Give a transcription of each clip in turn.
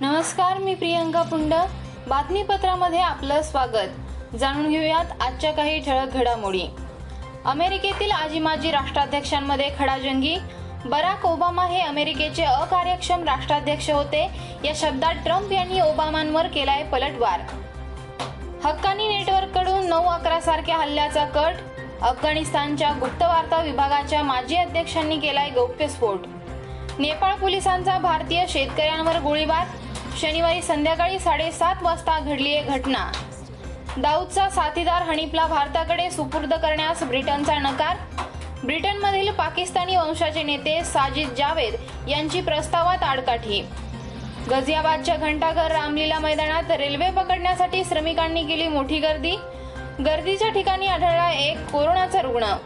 नमस्कार मी प्रियंका पुंड. बातमीपत्रामध्ये आपलं स्वागत. जाणून घेऊयात आजच्या काही ठळक घडामोडी. अमेरिकेतील आजी माजी राष्ट्राध्यक्षांमध्ये खडाजंगी. बराक ओबामा हे अमेरिकेचे अकार्यक्षम राष्ट्राध्यक्ष होते या शब्दात ट्रम्प यांनी ओबामांवर केलाय पलटवार. हक्कानी नेटवर्ककडून नऊ अकरा सारख्या हल्ल्याचा कट. अफगाणिस्तानच्या गुप्तवार्ता विभागाच्या माजी अध्यक्षांनी केलाय गौप्यस्फोट. नेपाळ पोलिसांचा भारतीय शेतकऱ्यांवर गोळीबार. शनिवारी संध्याकाळी साडेसात वाजता घडली आहे घटना. दाऊदचा साथीदार हनीफला भारताकडे सुपूर्द करण्यास ब्रिटनचा नकार. ब्रिटनमधील पाकिस्तानी वंशाचे नेते साजिद जावेद यांची प्रस्तावात आडकाठी. गझियाबादच्या घंटाघर रामलीला मैदानात रेल्वे पकडण्यासाठी श्रमिकांनी केली मोठी गर्दी. गर्दीच्या ठिकाणी आढळला एक कोरोनाचा रुग्ण.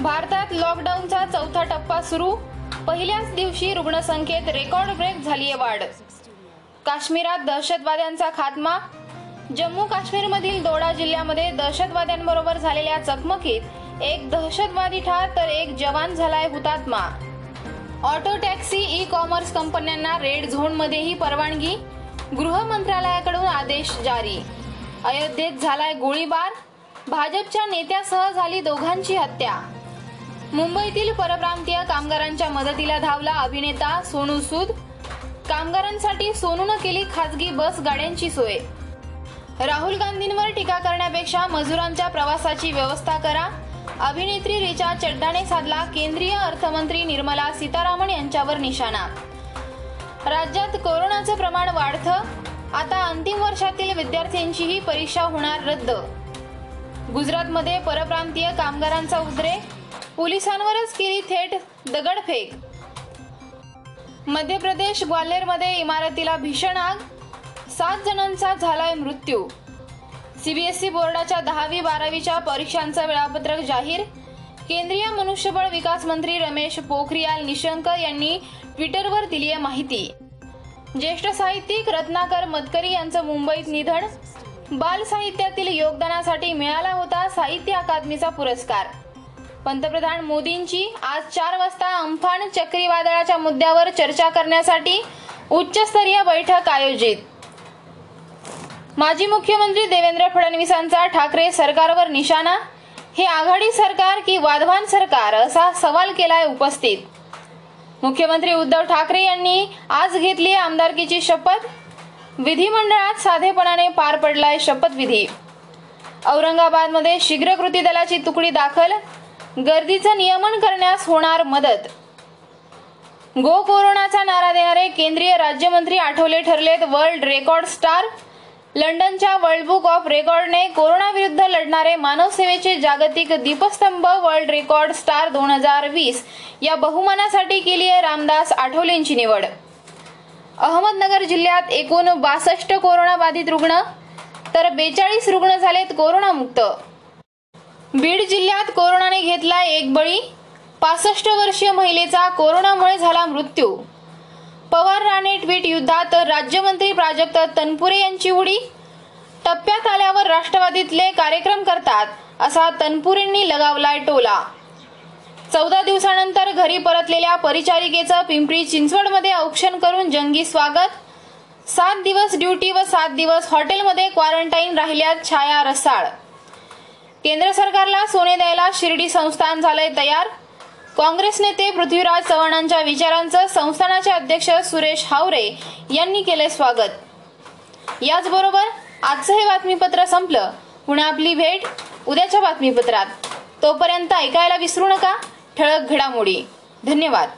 भारतात लॉकडाऊनचा चौथा टप्पा सुरू. पहिल्याच दिवशी रुग्णसंख्येत रेकॉर्ड ब्रेक झालीय वाढ. काश्मीरात दहशतवाद्यांचा खात्मा. जम्मू काश्मीरमधील दोडा जिल्ह्यामध्ये दहशतवाद्यांबरोबर झालेल्या चकमकीत एक दहशतवादी ठार तर एक जवान झालाय हुतात्मा. ऑटो टॅक्सी ई कॉमर्स कंपन्यांना रेड झोनमध्येही परवानगी. गृह मंत्रालयाकडून आदेश जारी. अयोध्येत झालाय गोळीबार. भाजपच्या नेत्यासह झाली दोघांची हत्या. मुंबईतील परप्रांतीय कामगारांच्या मदतीला धावला अभिनेता सोनू सूद. कामगारांसाठी सोनूनं केली खासगी बस गाड्यांची सोय. राहुल गांधींवर टीका करण्यापेक्षा मजुरांच्या प्रवासाची व्यवस्था करा. अभिनेत्री रिचा चड्डाने साधला केंद्रीय अर्थमंत्री निर्मला सीतारामन यांच्यावर निशाणा. राज्यात कोरोनाचं प्रमाण वाढतं. आता अंतिम वर्षातील विद्यार्थ्यांचीही परीक्षा होणार रद्द. गुजरातमध्ये परप्रांतीय कामगारांचा उद्रेक. पोलिसांवरच केली थेट दगडफेक. मध्य प्रदेश ग्वाल्हेरमध्ये इमारतीला भीषण आग. सात जणांचा झालाय मृत्यू. सीबीएसई बोर्डाच्या दहावी बारावीच्या परीक्षांचं वेळापत्रक जाहीर. केंद्रीय मनुष्यबळ विकास मंत्री रमेश पोखरियाल निशंक यांनी ट्विटरवर दिली आहे माहिती. ज्येष्ठ साहित्यिक रत्नाकर मतकरी यांचं मुंबईत निधन. बाल साहित्यातील योगदानासाठी मिळाला होता साहित्य अकादमीचा पुरस्कार. पंतप्रधान मोदींची आज चार वाजता अम्फान चक्रीवादळाच्या मुद्द्यावर चर्चा करण्यासाठी उच्चस्तरीय बैठक आयोजित. माजी मुख्यमंत्री देवेंद्र फडणवीसांचा ठाकरे सरकारवर निशाणा हे आघाडी सरकार की वाधवान सरकार असा सवाल केलाय उपस्थित. मुख्यमंत्री उद्धव ठाकरे यांनी आज घेतली आमदारकीची शपथ विधिमंडळात साधेपणाने पार पडलाय शपथविधी. औरंगाबादमध्ये शीघ्र कृती दलाची तुकडी दाखल गर्दीचं नियमन करण्यास होणार मदत. गो कोरोनाचा नारा देणारे केंद्रीय राज्यमंत्री आठवले ठरलेत वर्ल्ड रेकॉर्ड स्टार. लंडनच्या वर्ल्ड बुक ऑफ रेकॉर्डने कोरोनाविरुद्ध लढणारे मानवसेवेचे जागतिक दीपस्तंभ वर्ल्ड रेकॉर्ड स्टार दोन हजार वीस या बहुमानासाठी केली आहे रामदास आठवलेंची निवड. अहमदनगर जिल्ह्यात एकूण बासष्ट कोरोना बाधित रुग्ण तर बेचाळीस रुग्ण झालेत कोरोनामुक्त. बीड जिल्ह्यात कोरोनाने घेतला एक बळी. पासष्ट वर्षीय महिलेचा कोरोनामुळे झाला मृत्यू. पवार राणे ट्विट युद्धात राज्यमंत्री प्राजक्त तनपुरे यांची उडी. टप्प्यात आल्यावर राष्ट्रवादीतले कार्यक्रम करतात असा तनपुरेंनी लगावलाय टोला. चौदा दिवसानंतर घरी परतलेल्या परिचारिकेचं पिंपरी चिंचवडमध्ये औक्षण करून जंगी स्वागत. सात दिवस ड्युटी व सात दिवस हॉटेलमध्ये क्वारंटाईन राहिल्यात छाया रसाळ केंद्र सरकारला सोने द्यायला शिर्डी संस्थान झालंय तयार. काँग्रेस नेते पृथ्वीराज चव्हाणांच्या विचारांचं संस्थानाचे अध्यक्ष सुरेश हावरे यांनी केले स्वागत. याचबरोबर आजचं हे बातमीपत्र संपलं. पुन्हा आपली भेट उद्याच्या बातमीपत्रात. तोपर्यंत ऐकायला विसरू नका. ठळक घडामोडी. धन्यवाद.